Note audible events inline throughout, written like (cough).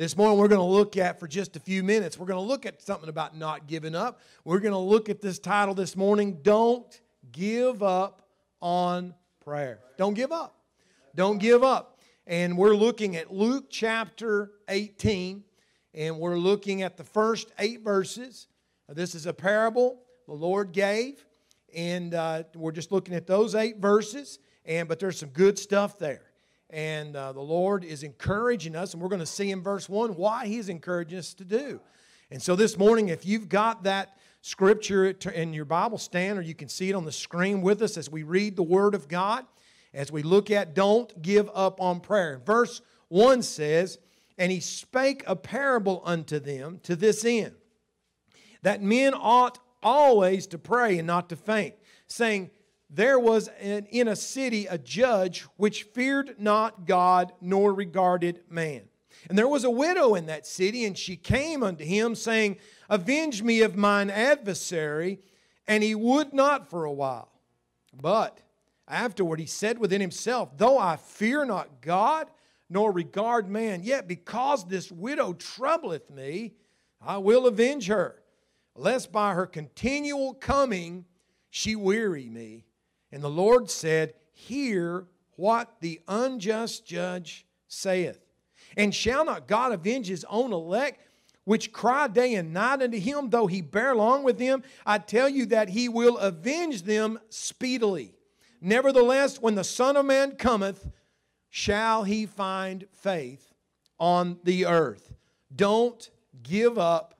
This morning, we're going to look at, for just a few minutes, we're going to look at something about not giving up. We're going to look at this title this morning Don't Give Up on Prayer. Don't give up. Don't give up. And we're looking at Luke chapter 18, and we're looking at the first eight verses. This is a parable the Lord gave, and uh, we're just looking at those eight verses. And but there's some good stuff there. And uh, the Lord is encouraging us, and we're going to see in verse 1 why He's encouraging us to do. And so this morning, if you've got that scripture in your Bible stand, or you can see it on the screen with us as we read the Word of God, as we look at don't give up on prayer. Verse 1 says, And He spake a parable unto them to this end, that men ought always to pray and not to faint, saying, there was an, in a city a judge which feared not God nor regarded man. And there was a widow in that city, and she came unto him, saying, Avenge me of mine adversary. And he would not for a while. But afterward he said within himself, Though I fear not God, nor regard man, yet because this widow troubleth me, I will avenge her, lest by her continual coming she weary me. And the Lord said, Hear what the unjust judge saith. And shall not God avenge his own elect, which cry day and night unto him, though he bear long with them? I tell you that he will avenge them speedily. Nevertheless, when the Son of Man cometh, shall he find faith on the earth. Don't give up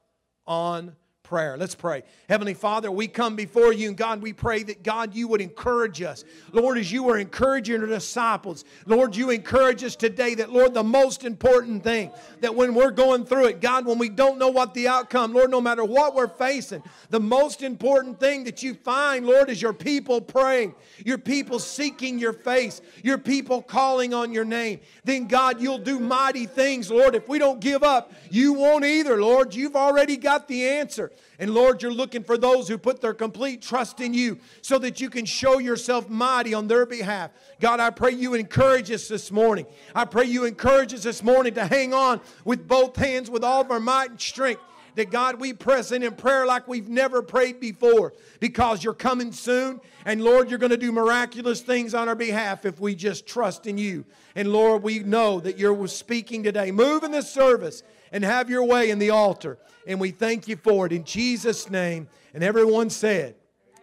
on prayer. Let's pray. Heavenly Father, we come before you, and God, we pray that God, you would encourage us. Lord, as you were encouraging your disciples, Lord, you encourage us today that, Lord, the most important thing that when we're going through it, God, when we don't know what the outcome, Lord, no matter what we're facing, the most important thing that you find, Lord, is your people praying, your people seeking your face, your people calling on your name. Then, God, you'll do mighty things, Lord. If we don't give up, you won't either, Lord. You've already got the answer. And Lord, you're looking for those who put their complete trust in you so that you can show yourself mighty on their behalf. God, I pray you encourage us this morning. I pray you encourage us this morning to hang on with both hands with all of our might and strength that God, we press in in prayer like we've never prayed before because you're coming soon. And Lord, you're going to do miraculous things on our behalf if we just trust in you. And Lord, we know that you're speaking today. Move in this service and have your way in the altar. And we thank you for it in Jesus' name. And everyone said,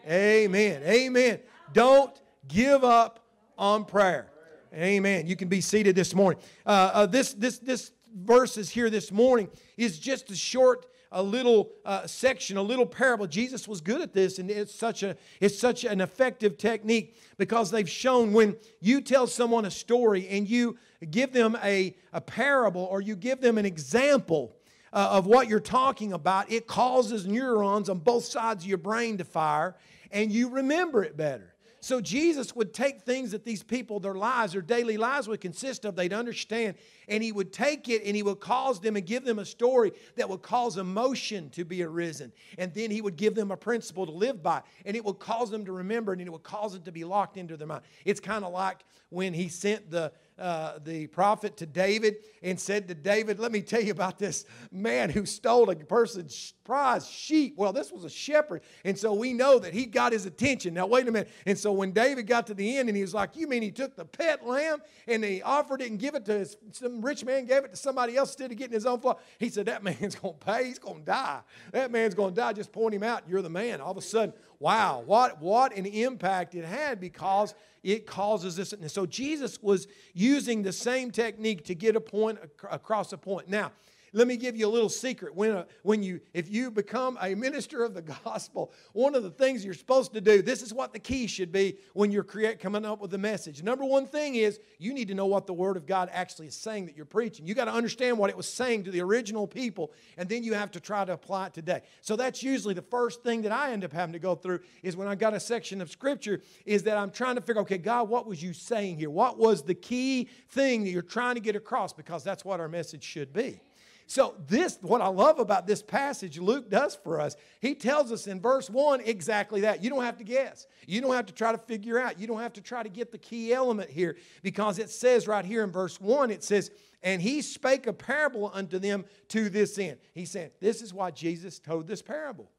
Amen. Amen. Don't give up on prayer. Amen. You can be seated this morning. Uh, uh, this, this, this verses here this morning is just a short a little uh, section, a little parable. Jesus was good at this, and it's such a it's such an effective technique because they've shown when you tell someone a story and you give them a, a parable or you give them an example uh, of what you're talking about, it causes neurons on both sides of your brain to fire and you remember it better. So Jesus would take things that these people, their lives, their daily lives would consist of, they'd understand, and he would take it and he would cause them and give them a story that would cause emotion to be arisen. And then he would give them a principle to live by, and it would cause them to remember, and it would cause it to be locked into their mind. It's kind of like when he sent the uh, the prophet to David and said to David, Let me tell you about this man who stole a person's prize sheep. Well, this was a shepherd. And so we know that he got his attention. Now, wait a minute. And so when David got to the end and he was like, You mean he took the pet lamb and he offered it and give it to his, some rich man, gave it to somebody else instead of getting his own flock? He said, That (laughs) man's going to pay. He's going to die. That man's going to die. Just point him out. You're the man. All of a sudden, wow, what, what an impact it had because it causes this. And so Jesus was using the same technique to get a point across a point. Now, let me give you a little secret. When, a, when you, if you become a minister of the (laughs) gospel, one of the things you're supposed to do, this is what the key should be when you're create, coming up with a message. Number one thing is you need to know what the Word of God actually is saying that you're preaching. You got to understand what it was saying to the original people, and then you have to try to apply it today. So that's usually the first thing that I end up having to go through is when I got a section of Scripture, is that I'm trying to figure, okay, God, what was you saying here? What was the key thing that you're trying to get across? Because that's what our message should be. So, this, what I love about this passage, Luke does for us, he tells us in verse 1 exactly that. You don't have to guess. You don't have to try to figure out. You don't have to try to get the key element here because it says right here in verse 1, it says, And he spake a parable unto them to this end. He said, This is why Jesus told this parable.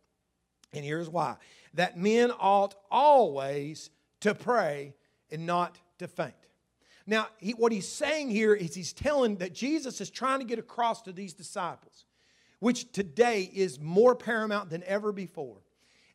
And here's why that men ought always to pray and not to faint. Now, he, what he's saying here is he's telling that Jesus is trying to get across to these disciples, which today is more paramount than ever before,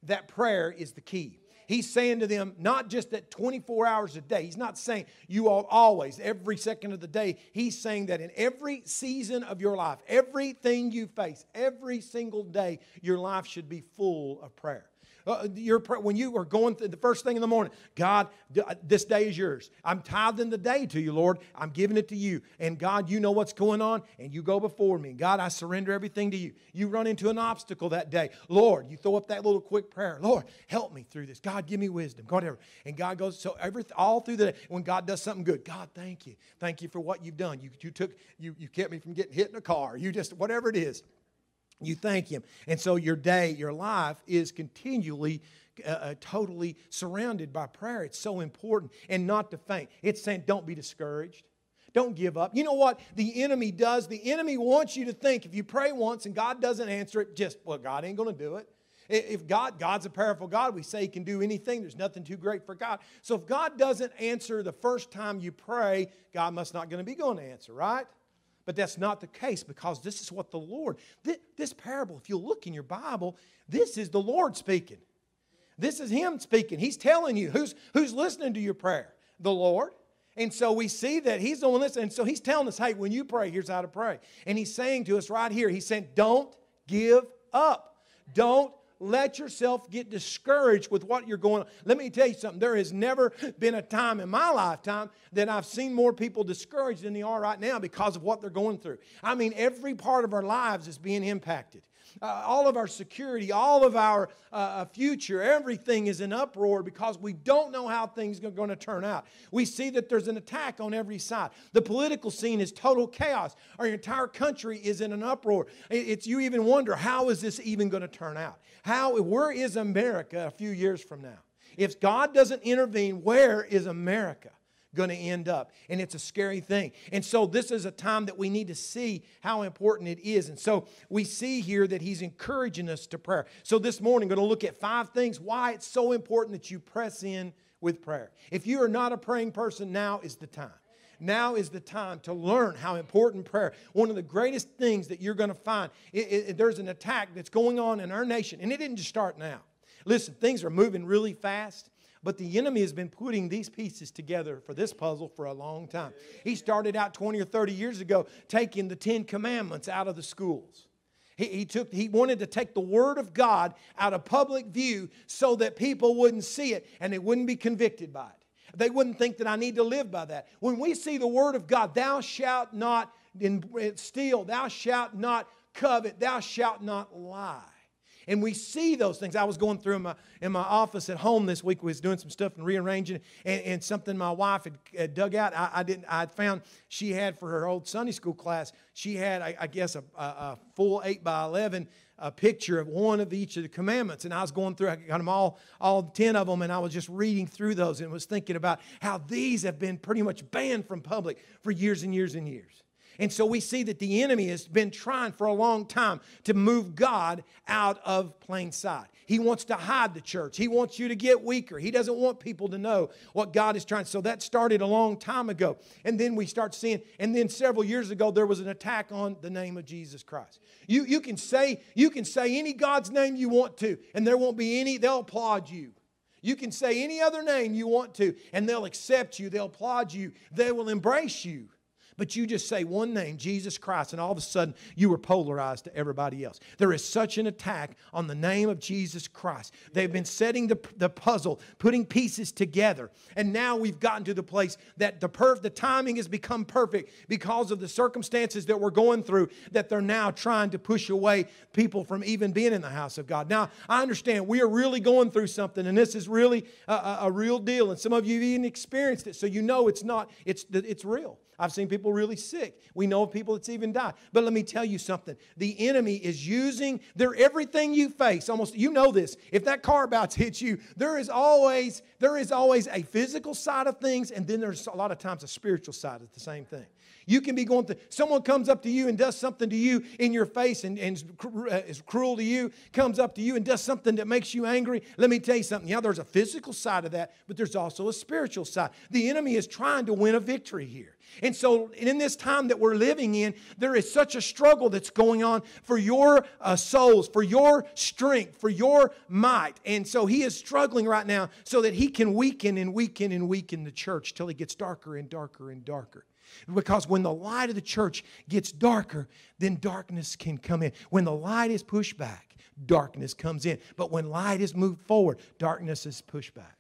that prayer is the key. He's saying to them, not just that 24 hours a day. He's not saying you all always, every second of the day. He's saying that in every season of your life, everything you face, every single day, your life should be full of prayer. Uh, your, when you are going through the first thing in the morning, God, uh, this day is yours. I'm tithing the day to you, Lord. I'm giving it to you. And God, you know what's going on, and you go before me. God, I surrender everything to you. You run into an obstacle that day. Lord, you throw up that little quick prayer. Lord, help me through this. God, give me wisdom. God, Whatever. And God goes, so every, all through the day, when God does something good, God, thank you. Thank you for what you've done. You, you took, you, you kept me from getting hit in a car. You just, whatever it is you thank Him. And so your day, your life is continually, uh, uh, totally surrounded by prayer. It's so important. And not to faint. It's saying, don't be discouraged. Don't give up. You know what the enemy does? The enemy wants you to think if you pray once and God doesn't answer it, just, well, God ain't going to do it. If God, God's a powerful God, we say He can do anything. There's nothing too great for God. So if God doesn't answer the first time you pray, God must not going to be going to answer, right? But that's not the case because this is what the Lord, this, this, parable, if you look in your Bible, this is the Lord speaking. This is Him speaking. He's telling you who's, who's listening to your prayer? The Lord. And so we see that He's the one listening. And so He's telling us, hey, when you pray, here's how to pray. And He's saying to us right here, He's saying, don't give up. Don't let yourself get discouraged with what you're going on. Let me tell you something. There has never been a time in my lifetime that I've seen more people discouraged than they are right now because of what they're going through. I mean, every part of our lives is being impacted uh, all of our security, all of our uh, uh, future, everything is in uproar because we don't know how things are going to turn out. We see that there's an attack on every side. The political scene is total chaos. Our entire country is in an uproar. It's you even wonder how is this even going to turn out? How where is America a few years from now? If God doesn't intervene, where is America? Going to end up. And it's a scary thing. And so, this is a time that we need to see how important it is. And so, we see here that he's encouraging us to prayer. So, this morning, I'm going to look at five things why it's so important that you press in with prayer. If you are not a praying person, now is the time. Now is the time to learn how important prayer. One of the greatest things that you're going to find, it, it, there's an attack that's going on in our nation, and it didn't just start now. Listen, things are moving really fast. But the enemy has been putting these pieces together for this puzzle for a long time. He started out 20 or 30 years ago taking the Ten Commandments out of the schools. He, he, took, he wanted to take the Word of God out of public view so that people wouldn't see it and they wouldn't be convicted by it. They wouldn't think that I need to live by that. When we see the Word of God, thou shalt not steal, thou shalt not covet, thou shalt not lie. And we see those things. I was going through in my, in my office at home this week. We was doing some stuff and rearranging, and, and something my wife had, had dug out. I, I, didn't. I found she had for her old Sunday school class. She had, I, I guess, a, a, a, full eight by eleven a picture of one of each of the commandments. And I was going through. I got them all, all ten of them, and I was just reading through those and was thinking about how these have been pretty much banned from public for years and years and years. And so we see that the enemy has been trying for a long time to move God out of plain sight. He wants to hide the church. He wants you to get weaker. He doesn't want people to know what God is trying. So that started a long time ago. And then we start seeing, and then several years ago, there was an attack on the name of Jesus Christ. You, you can say, you can say any God's name you want to, and there won't be any, they'll applaud you. You can say any other name you want to, and they'll accept you, they'll applaud you, they will embrace you. But you just say one name, Jesus Christ, and all of a sudden you were polarized to everybody else. There is such an attack on the name of Jesus Christ. They've been setting the, the puzzle, putting pieces together. And now we've gotten to the place that the, perf- the timing has become perfect because of the circumstances that we're going through, that they're now trying to push away people from even being in the house of God. Now, I understand we are really going through something, and this is really a, a, a real deal. And some of you even experienced it, so you know it's not, it's, it's real. I've seen people people really sick. We know of people that's even died. But let me tell you something. The enemy is using their everything you face. Almost you know this. If that car about to hit you, there is always there is always a physical side of things, and then there's a lot of times a spiritual side of the same thing. You can be going through, someone comes up to you and does something to you in your face and, and uh, is cruel to you, comes up to you and does something that makes you angry. Let me tell you something. Yeah, there's a physical side of that, but there's also a spiritual side. The enemy is trying to win a victory here. And so, in this time that we're living in, there is such a struggle that's going on for your uh, souls, for your strength, for your might. And so, he is struggling right now so that he can weaken and weaken and weaken the church till it gets darker and darker and darker. Because when the light of the church gets darker, then darkness can come in. When the light is pushed back, darkness comes in. But when light is moved forward, darkness is pushed back.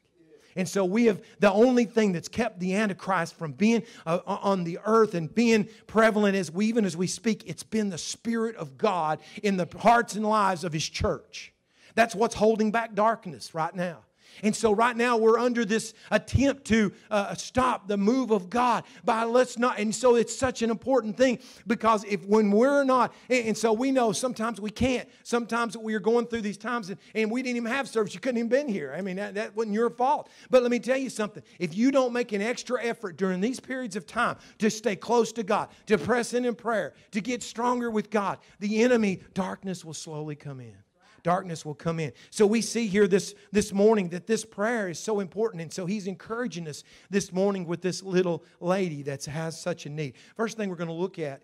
And so we have the only thing that's kept the Antichrist from being uh, on the earth and being prevalent as we, even as we speak, it's been the Spirit of God in the hearts and lives of His church. That's what's holding back darkness right now. And so right now we're under this attempt to uh, stop the move of God by let's not. And so it's such an important thing because if when we're not, and, and so we know sometimes we can't. Sometimes we are going through these times and, and we didn't even have service. You couldn't even been here. I mean, that, that wasn't your fault. But let me tell you something. If you don't make an extra effort during these periods of time to stay close to God, to press in in prayer, to get stronger with God, the enemy, darkness will slowly come in darkness will come in. So we see here this, this morning that this prayer is so important. And so he's encouraging us this morning with this little lady that has such a need. First thing we're going to look at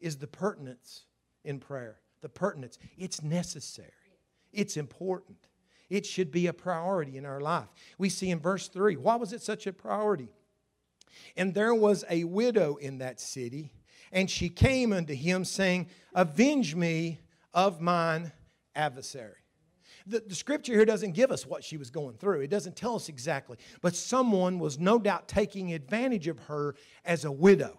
is the pertinence in prayer. The pertinence. It's necessary, it's important. It should be a priority in our life. We see in verse 3 why was it such a priority? And there was a widow in that city, and she came unto him, saying, Avenge me of mine adversary. The, the, scripture here doesn't give us what she was going through. It doesn't tell us exactly. But someone was no doubt taking advantage of her as a widow.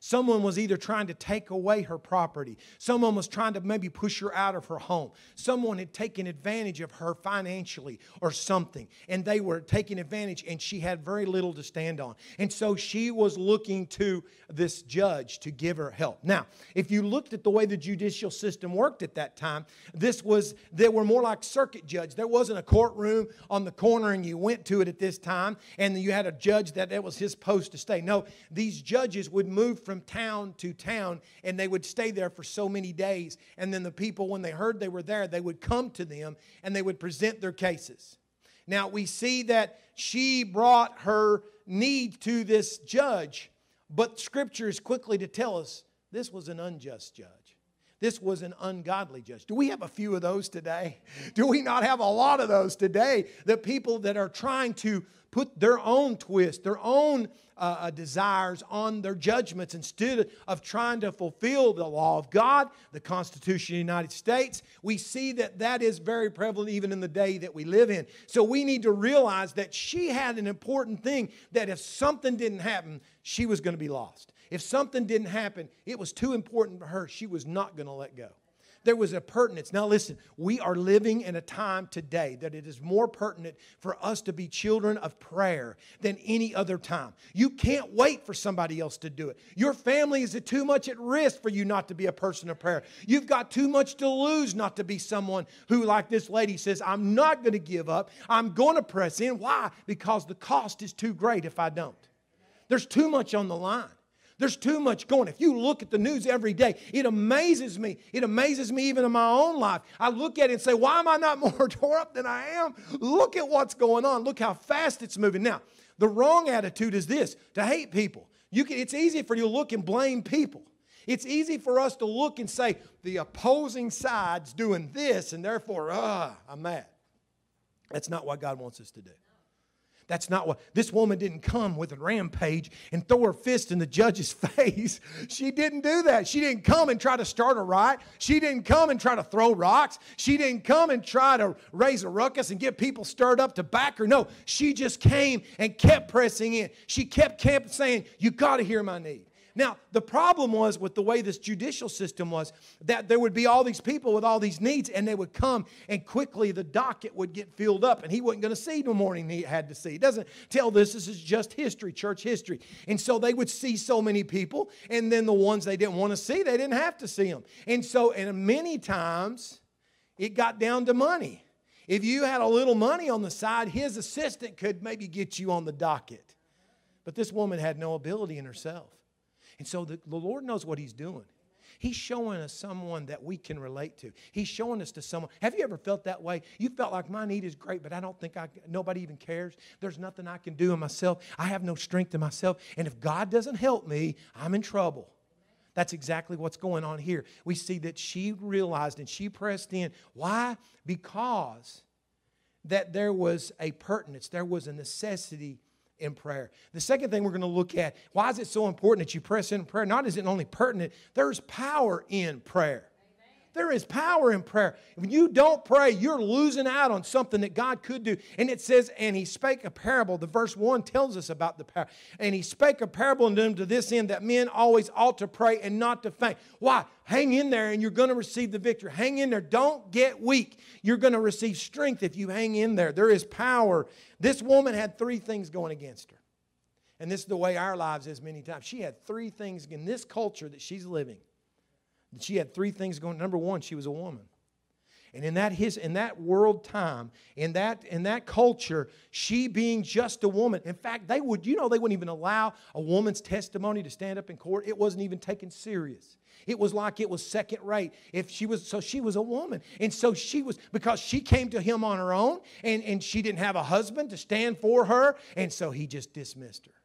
Someone was either trying to take away her property. Someone was trying to maybe push her out of her home. Someone had taken advantage of her financially or something. And they were taking advantage, and she had very little to stand on. And so she was looking to this judge to give her help. Now, if you looked at the way the judicial system worked at that time, this was, they were more like circuit judge. There wasn't a courtroom on the corner and you went to it at this time and you had a judge that that was his post to stay. No, these judges would move from town to town and they would stay there for so many days. And then the people, when they heard they were there, they would come to them and they would present their cases. Now we see that she brought her need to this judge, but scripture is quickly to tell us this was an unjust judge. This was an ungodly judge. Do we have a few of those today? Do we not have a lot of those today? The people that are trying to put their own twist, their own uh, uh, desires on their judgments instead of trying to fulfill the law of God, the Constitution of the United States. We see that that is very prevalent even in the day that we live in. So we need to realize that she had an important thing that if something didn't happen, she was going to be lost. If something didn't happen, it was too important for her. She was not going to let go. There was a pertinence. Now, listen, we are living in a time today that it is more pertinent for us to be children of prayer than any other time. You can't wait for somebody else to do it. Your family is too much at risk for you not to be a person of prayer. You've got too much to lose not to be someone who, like this lady, says, I'm not going to give up. I'm going to press in. Why? Because the cost is too great if I don't. There's too much on the line. There's too much going. If you look at the news every day, it amazes me. It amazes me even in my own life. I look at it and say, why am I not (laughs) more tore up than I am? Look at what's going on. Look how fast it's moving. Now, the wrong attitude is this to hate people. You can, it's easy for you to look and blame people. It's easy for us to look and say, the opposing side's doing this, and therefore, ah, I'm mad. That's not what God wants us to do. That's not what this woman didn't come with a rampage and throw her fist in the judge's (laughs) face. She didn't do that. She didn't come and try to start a riot. She didn't come and try to throw rocks. She didn't come and try to raise a ruckus and get people stirred up to back her. No, she just came and kept pressing in. She kept, kept saying, You got to hear my need. Now, the problem was with the way this judicial system was that there would be all these people with all these needs, and they would come, and quickly the docket would get filled up, and he wasn't going to see no more than he had to see. It doesn't tell this, this is just history, church history. And so they would see so many people, and then the ones they didn't want to see, they didn't have to see them. And so, and many times, it got down to money. If you had a little money on the side, his assistant could maybe get you on the docket. But this woman had no ability in herself. And so the, the Lord knows what He's doing. He's showing us someone that we can relate to. He's showing us to someone. Have you ever felt that way? You felt like my need is great, but I don't think I, nobody even cares. There's nothing I can do in myself. I have no strength in myself. And if God doesn't help me, I'm in trouble. That's exactly what's going on here. We see that she realized and she pressed in. Why? Because that there was a pertinence, there was a necessity in prayer. The second thing we're going to look at why is it so important that you press in prayer? Not is it only pertinent, there's power in prayer. There is power in prayer. When you don't pray, you're losing out on something that God could do. And it says, and he spake a parable. The verse 1 tells us about the power. And he spake a parable unto them to this end that men always ought to pray and not to faint. Why? Hang in there and you're going to receive the victory. Hang in there. Don't get weak. You're going to receive strength if you hang in there. There is power. This woman had three things going against her. And this is the way our lives is many times. She had three things in this culture that she's living she had three things going. Number one, she was a woman. And in that his in that world time, in that in that culture, she being just a woman. In fact, they would, you know, they wouldn't even allow a woman's testimony to stand up in court. It wasn't even taken serious. It was like it was second rate. If she was so she was a woman. And so she was because she came to him on her own and, and she didn't have a husband to stand for her, and so he just dismissed her.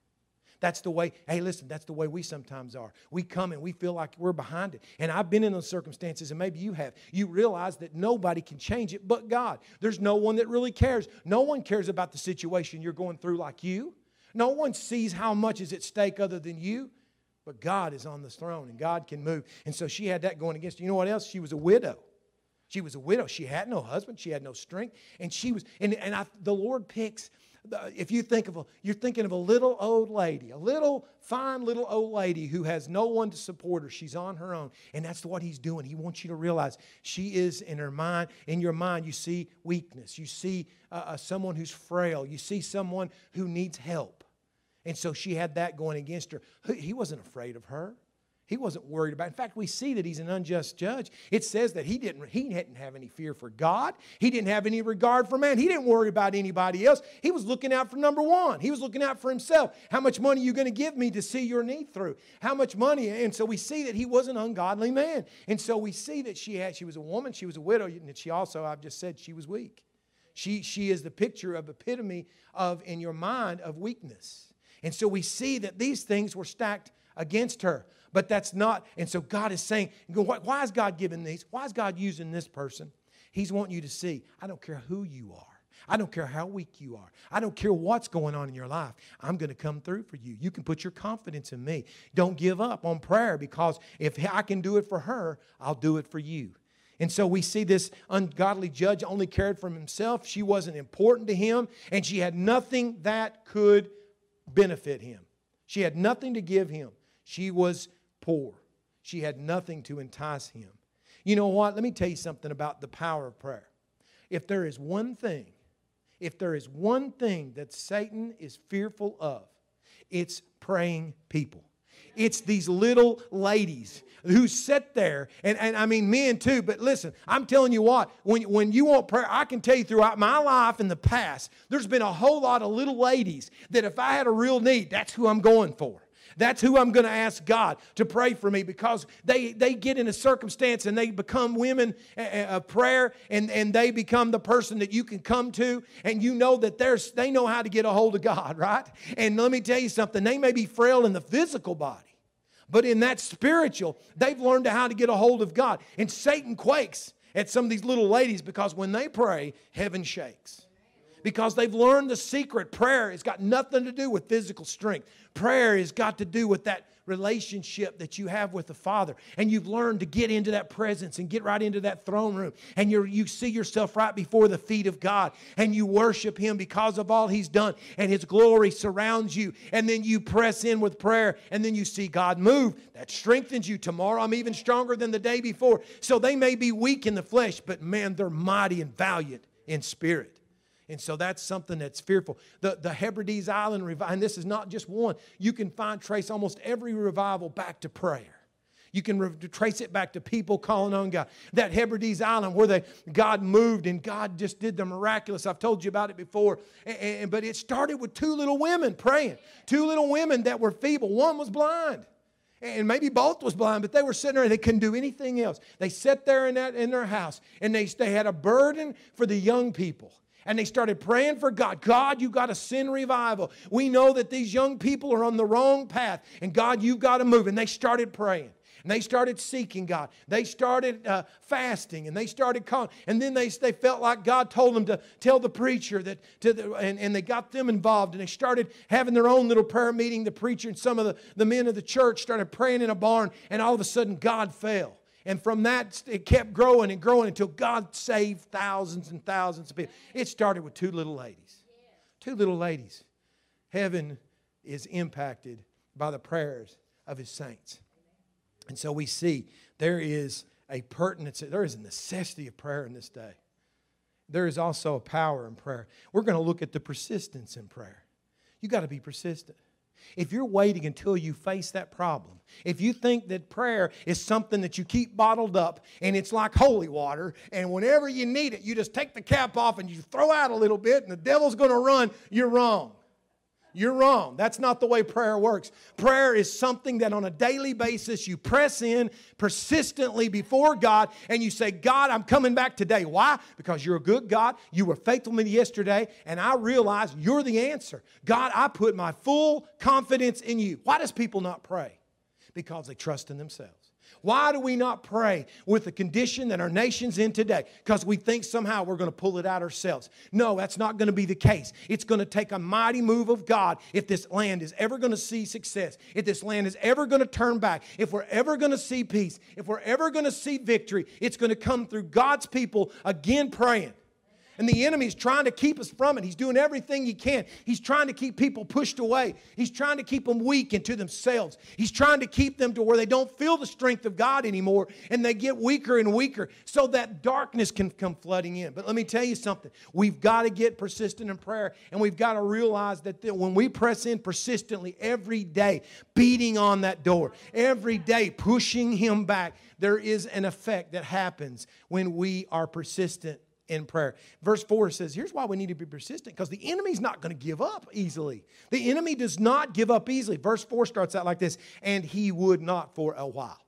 That's the way, hey, listen, that's the way we sometimes are. We come and we feel like we're behind it. And I've been in those circumstances, and maybe you have. You realize that nobody can change it but God. There's no one that really cares. No one cares about the situation you're going through like you. No one sees how much is at stake other than you. But God is on the throne and God can move. And so she had that going against her. You know what else? She was a widow. She was a widow. She had no husband. She had no strength. And she was, and, and I, the Lord picks if you think of a, you're thinking of a little old lady, a little fine little old lady who has no one to support her. She's on her own. And that's what he's doing. He wants you to realize she is in her mind. In your mind, you see weakness. You see uh, uh someone who's frail. You see someone who needs help. And so she had that going against her. He wasn't afraid of her. He wasn't worried about. It. In fact, we see that he's an unjust judge. It says that he didn't he didn't have any fear for God. He didn't have any regard for man. He didn't worry about anybody else. He was looking out for number 1. He was looking out for himself. How much money are you going to give me to see your need through? How much money? And so we see that he was an ungodly man. And so we see that she had she was a woman, she was a widow, and she also I've just said she was weak. She she is the picture of epitome of in your mind of weakness. And so we see that these things were stacked against her. But that's not, and so God is saying, why is God giving these? Why is God using this person? He's wanting you to see, I don't care who you are. I don't care how weak you are. I don't care what's going on in your life. I'm going to come through for you. You can put your confidence in me. Don't give up on prayer because if I can do it for her, I'll do it for you. And so we see this ungodly judge only cared for himself. She wasn't important to him, and she had nothing that could benefit him. She had nothing to give him. She was poor. She had nothing to entice him. You know what? Let me tell you something about the power of prayer. If there is one thing, if there is one thing that Satan is fearful of, it's praying people. It's these little ladies who sit there, and, and I mean men too, but listen, I'm telling you what, when, when you want prayer, I can tell you throughout my life in the past, there's been a whole lot of little ladies that if I had a real need, that's who I'm going for. That's who I'm going to ask God to pray for me because they, they get in a circumstance and they become women eh, eh, of prayer and, and they become the person that you can come to and you know that there's, they know how to get a hold of God, (laughs) right? And let me tell you something, they may be frail in the physical body. But in that spiritual, they've learned how to get a hold of God. And Satan quakes at some of these little ladies because when they pray, heaven shakes because they've learned the secret. Prayer has got nothing to do with physical strength. Prayer has got to do with that relationship that you have with the Father. And you've learned to get into that presence and get right into that throne room. And you you see yourself right before the feet of God. And you worship Him because of all He's done. And His glory surrounds you. And then you press in with prayer. And then you see God move. That strengthens you. Tomorrow I'm even stronger than the day before. So they may be weak in the flesh, but man, they're mighty and valiant in spirit. And so that's something that's fearful. The, the Hebrides Island revival, and this is not just one, you can find, trace almost every revival back to prayer. You can re- trace it back to people calling on God. That Hebrides Island where they, God moved and God just did the miraculous. I've told you about it before. And, and, but it started with two little women praying. Two little women that were feeble. One was blind. And maybe both was blind, but they were sitting there and they couldn't do anything else. They sat there in, that, in their house and they, they had a burden for the young people. And they started praying for God. God, you got to send revival. We know that these young people are on the wrong path. And God, you've got to move. And they started praying. And they started seeking God. They started uh, fasting and they started calling. And then they, they felt like God told them to tell the preacher that, to the, and, and they got them involved. And they started having their own little prayer meeting. The preacher and some of the, the men of the church started praying in a barn. And all of a sudden, God fell. And from that, it kept growing and growing until God saved thousands and thousands of people. It started with two little ladies. Two little ladies. Heaven is impacted by the prayers of his saints. And so we see there is a pertinence, there is a necessity of prayer in this day. There is also a power in prayer. We're going to look at the persistence in prayer. You got to be persistent. If you're waiting until you face that problem, if you think that prayer is something that you keep bottled up and it's like holy water, and whenever you need it, you just take the cap off and you throw out a little bit and the devil's going to run, you're wrong. You're wrong. That's not the way prayer works. Prayer is something that on a daily basis you press in persistently before God and you say, God, I'm coming back today. Why? Because you're a good God. You were faithful to me yesterday, and I realize you're the answer. God, I put my full confidence in you. Why does people not pray? Because they trust in themselves. Why do we not pray with the condition that our nation's in today? Because we think somehow we're going to pull it out ourselves. No, that's not going to be the case. It's going to take a mighty move of God if this land is ever going to see success, if this land is ever going to turn back, if we're ever going to see peace, if we're ever going to see victory. It's going to come through God's people again praying. And the enemy is trying to keep us from it. He's doing everything he can. He's trying to keep people pushed away. He's trying to keep them weak into themselves. He's trying to keep them to where they don't feel the strength of God anymore and they get weaker and weaker so that darkness can come flooding in. But let me tell you something. We've got to get persistent in prayer and we've got to realize that when we press in persistently every day, beating on that door, every day pushing him back, there is an effect that happens when we are persistent in prayer. Verse 4 says, Here's why we need to be persistent because the enemy's not going to give up easily. The enemy does not give up easily. Verse 4 starts out like this and he would not for a while.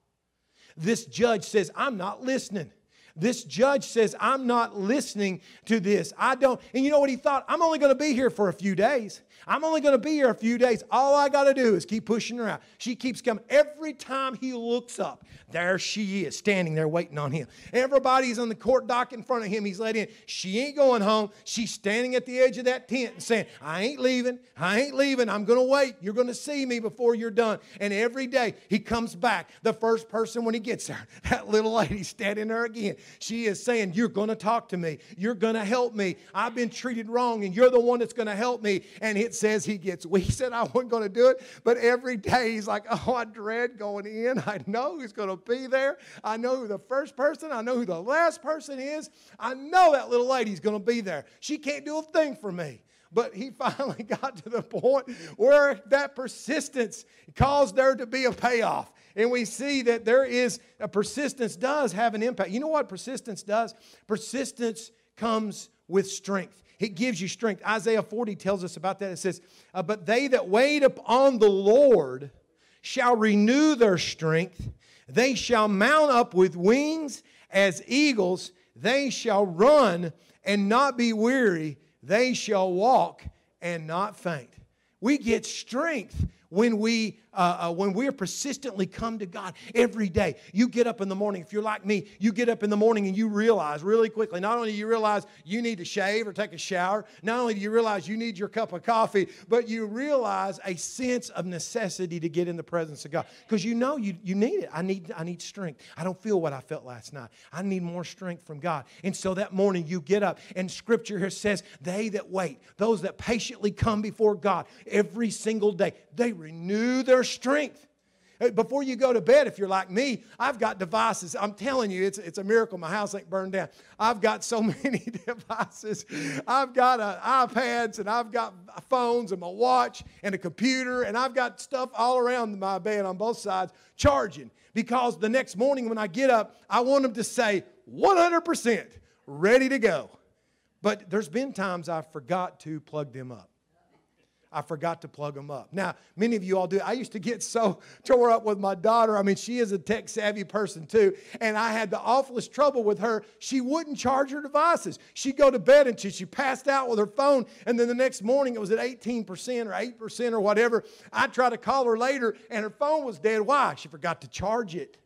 This judge says, I'm not listening. This judge says, I'm not listening to this. I don't. And you know what he thought? I'm only going to be here for a few days. I'm only going to be here a few days. All I got to do is keep pushing her out. She keeps coming. Every time he looks up, there she is, standing there waiting on him. Everybody's on the court dock in front of him. He's let in. She ain't going home. She's standing at the edge of that tent and saying, I ain't leaving. I ain't leaving. I'm going to wait. You're going to see me before you're done. And every day he comes back. The first person when he gets there, (laughs) that little lady standing there again. She is saying, You're going to talk to me. You're going to help me. I've been treated wrong, and you're the one that's going to help me. And it says he gets weak. He said, I wasn't going to do it. But every day he's like, oh, I dread going in. I know who's going to be there. I know who the first person, I know who the last person is. I know that little lady's going to be there. She can't do a thing for me. But he (laughs) finally got to the point where that persistence caused there to be a payoff. And we see that there is a persistence does have an impact. You know what persistence does? Persistence comes with strength. It gives you strength. Isaiah 40 tells us about that. It says, uh, But they that wait upon the Lord shall renew their strength. They shall mount up with wings as eagles. They shall run and not be weary. They shall walk and not faint. We get strength when we uh, uh, when we're persistently come to God every day. You get up in the morning, if you're like me, you get up in the morning and you realize really quickly, not only do you realize you need to shave or take a shower, not only do you realize you need your cup of coffee, but you realize a sense of necessity to get in the presence of God. Because you know you, you need it. I need, I need strength. I don't feel what I felt last night. I need more strength from God. And so that morning you get up, and scripture here says, They that wait, those that patiently come before God every single day, they renew their strength. Before you go to bed, if you're like me, I've got devices. I'm telling you, it's, it's a miracle my house ain't burned down. I've got so (laughs) many (laughs) devices. I've got uh, iPads and I've got phones and my watch and a computer and I've got stuff all around my bed on both sides charging because the next morning when I get up, I want them to say 100% ready to go. But there's been times I forgot to plug them up. I forgot to plug them up. Now, many of you all do. I used to get so tore up with my daughter. I mean, she is a tech savvy person too. And I had the awfulest trouble with her. She wouldn't charge her devices. She'd go to bed and she, she passed out with her phone. And then the next morning it was at 18% or 8% or whatever. I'd try to call her later and her phone was dead. Why? She forgot to charge it.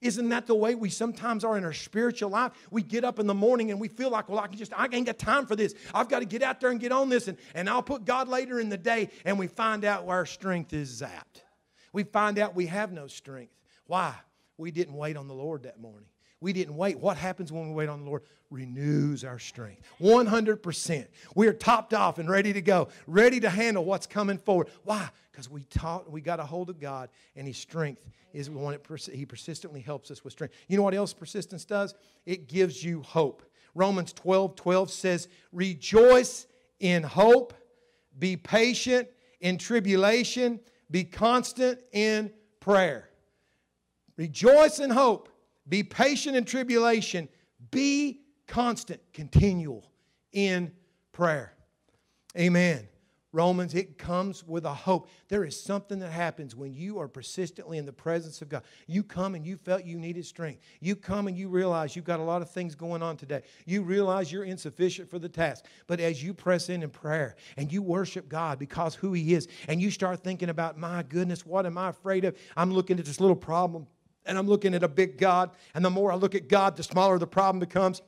Isn't that the way we sometimes are in our spiritual life? We get up in the morning and we feel like, well, I can just, I ain't got time for this. I've got to get out there and get on this, and, and I'll put God later in the day, and we find out where our strength is at. We find out we have no strength. Why? We didn't wait on the Lord that morning. We didn't wait. What happens when we wait on the Lord? Renews our strength. 100%. We are topped off and ready to go, ready to handle what's coming forward. Why? Because we taught, we got a hold of God, and His strength is the one that He persistently helps us with strength. You know what else persistence does? It gives you hope. Romans 12 12 says, Rejoice in hope, be patient in tribulation, be constant in prayer. Rejoice in hope be patient in tribulation. Be constant, continual in prayer. Amen. Romans, it comes with a hope. There is something that happens when you are persistently in the presence of God. You come and you felt you needed strength. You come and you realize you've got a lot of things going on today. You realize you're insufficient for the task. But as you press in in prayer and you worship God because who He is, and you start thinking about, my goodness, what am I afraid of? I'm looking at this little problem and I'm looking at a big God. And the more I look at God, the smaller the problem becomes.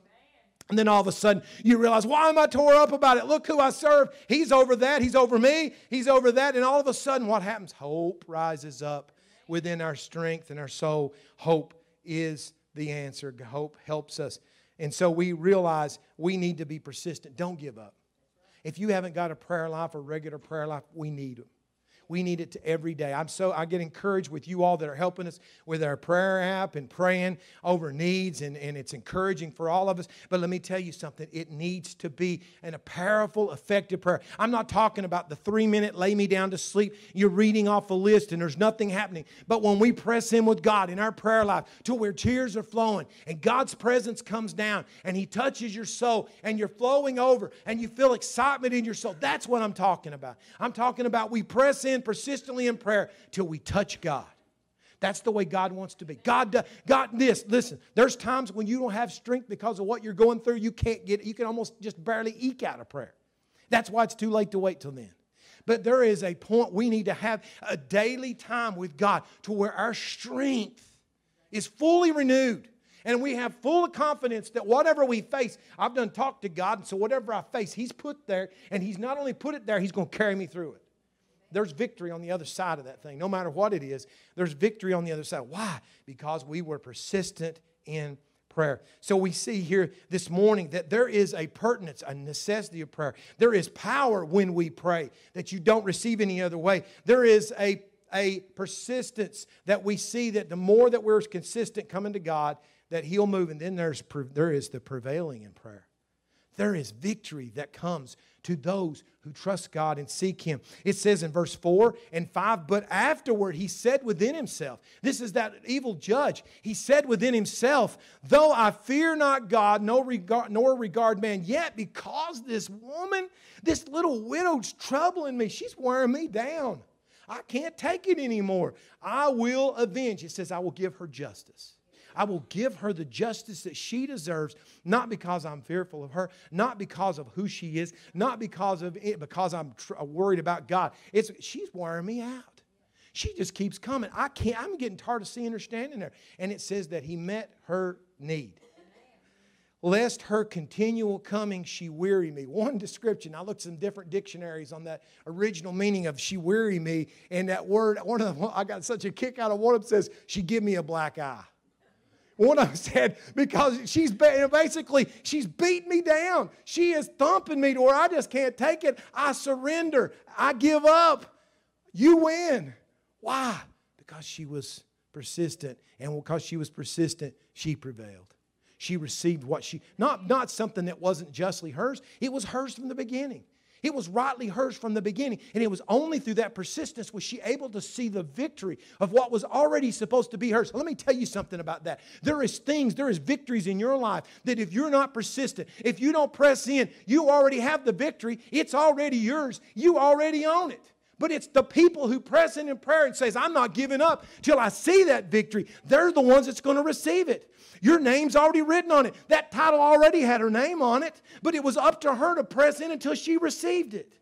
And then all of a sudden, you realize, why am I tore up about it? Look who I serve. He's over that. He's over me. He's over that. And all of a sudden, what happens? Hope rises up within our strength and our soul. Hope is the answer. Hope helps us. And so we realize we need to be persistent. Don't give up. If you haven't got a prayer life, or regular prayer life, we need them. We need it to every day. I'm so I get encouraged with you all that are helping us with our prayer app and praying over needs, and, and it's encouraging for all of us. But let me tell you something, it needs to be an, a powerful, effective prayer. I'm not talking about the three minute lay me down to sleep. You're reading off a list and there's nothing happening. But when we press in with God in our prayer life to where tears are flowing and God's presence comes down and He touches your soul and you're flowing over and you feel excitement in your soul, that's what I'm talking about. I'm talking about we press in persistently in prayer till we touch God. That's the way God wants to be. God, God, this, listen, there's times when you don't have strength because of what you're going through. You can't get, you can almost just barely eke out a prayer. That's why it's too late to wait till then. But there is a point we need to have a daily time with God to where our strength is fully renewed. And we have full confidence that whatever we face, I've done talked to God, and so whatever I face, He's put there, and He's not only put it there, He's going to carry me through it there's victory on the other side of that thing. No matter what it is, there's victory on the other side. Why? Because we were persistent in prayer. So we see here this morning that there is a pertinence, a necessity of prayer. There is power when we pray that you don't receive any other way. There is a, a persistence that we see that the more that we're consistent coming to God, that He'll move. And then there's, there is the prevailing in prayer. There is victory that comes to those who trust God and seek Him. It says in verse 4 and 5, but afterward he said within himself, This is that evil judge. He said within himself, Though I fear not God, nor regard, nor regard man, yet because this woman, this little widow's troubling me, she's wearing me down. I can't take it anymore. I will avenge. It says, I will give her justice. I will give her the justice that she deserves, not because I'm fearful of her, not because of who she is, not because of it, because I'm tr- uh, worried about God. It's she's wearing me out. She just keeps coming. I can't, I'm getting tired of seeing her standing there. And it says that he met her need. Lest her continual coming she weary me. One description, I looked some different dictionaries on that original meaning of she weary me. And that word, one of them, I got such a kick out of one of them says, she give me a black eye. One of them said, because she's basically, she's beating me down. She is thumping me to where I just can't take it. I surrender. I give up. You win. Why? Because she was persistent. And because she was persistent, she prevailed. She received what she, not, not something that wasn't justly hers, it was hers from the beginning. It was rightly hers from the beginning. And it was only through that persistence was she able to see the victory of what was already supposed to be hers. Let me tell you something about that. There is things, there is victories in your life that if you're not persistent, if you don't press in, you already have the victory. It's already yours. You already own it. But it's the people who press in in prayer and says, I'm not giving up till I see that victory. They're the ones that's going to receive it. Your name's already written on it. That title already had her name on it, but it was up to her to press in until she received it.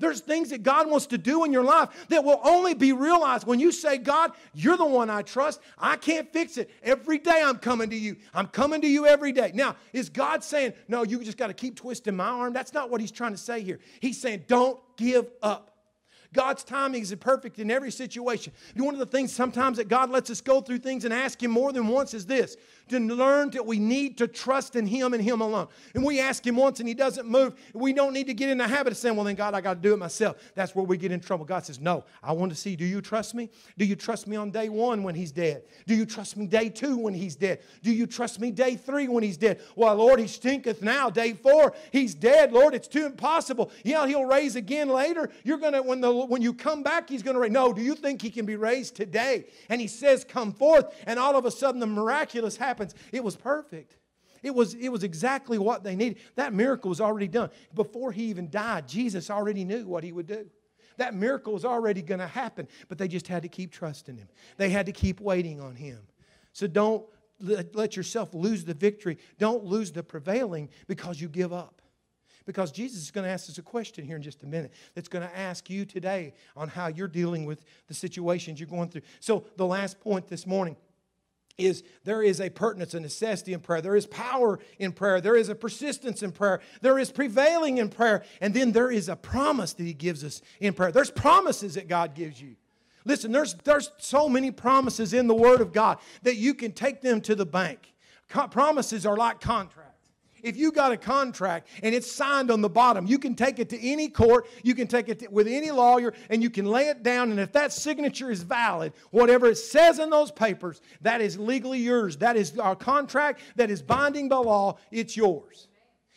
There's things that God wants to do in your life that will only be realized when you say, God, you're the one I trust. I can't fix it. Every day I'm coming to you. I'm coming to you every day. Now, is God saying, no, you just got to keep twisting my arm? That's not what He's trying to say here. He's saying, don't give up. God's timing is perfect in every situation. One of the things sometimes that God lets us go through things and ask Him more than once is this to learn that we need to trust in Him and Him alone. And we ask Him once and He doesn't move. We don't need to get in the habit of saying, well, then, God, I got to do it myself. That's where we get in trouble. God says, no, I want to see, do you trust me? Do you trust me on day one when He's dead? Do you trust me day two when He's dead? Do you trust me day three when He's dead? Well, Lord, He stinketh now. Day four, He's dead. Lord, it's too impossible. Yeah, He'll raise again later. You're going to, when, the, when you come back, He's going to raise. No, do you think He can be raised today? And He says, come forth. And all of a sudden, the miraculous happens happens. It was perfect. It was, it was exactly what they needed. That miracle was already done. Before he even died, Jesus already knew what he would do. That miracle was already going to happen, but they just had to keep trusting him. They had to keep waiting on him. So don't let yourself lose the victory. Don't lose the prevailing because you give up. Because Jesus is going to ask us a question here in just a minute that's going to ask you today on how you're dealing with the situations you're going through. So, the last point this morning is there is a pertinence, a necessity in prayer. There is power in prayer. There is a persistence in prayer. There is prevailing in prayer. And then there is a promise that He gives us in prayer. There's promises that God gives you. Listen, there's, there's so many promises in the Word of God that you can take them to the bank. Co- promises are like contracts. If you got a contract and it's signed on the bottom, you can take it to any court, you can take it to, with any lawyer, and you can lay it down. And if that signature is valid, whatever it says in those papers, that is legally yours. That is our contract that is binding by law, it's yours.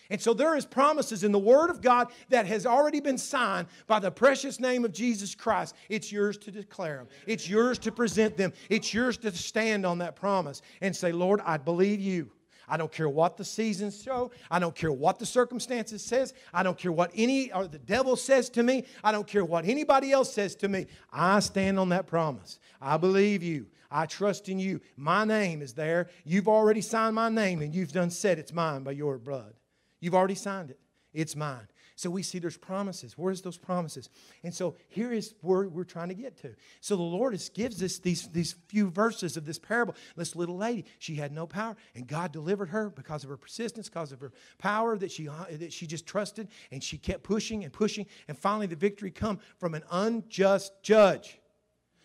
And so there is promises in the Word of God that has already been signed by the precious name of Jesus Christ. It's yours to declare them. It's yours to present them. It's yours to stand on that promise and say, Lord, I believe you. I don't care what the seasons show. I don't care what the circumstances says. I don't care what any or the devil says to me. I don't care what anybody else says to me. I stand on that promise. I believe you. I trust in you. My name is there. You've already signed my name and you've done said it's mine by your blood. You've already signed it. It's mine. So we see there's promises. Where's those promises? And so here is where we're trying to get to. So the Lord is, gives us these, these few verses of this parable. This little lady, she had no power, and God delivered her because of her persistence, because of her power that she, that she just trusted, and she kept pushing and pushing. And finally, the victory come from an unjust judge,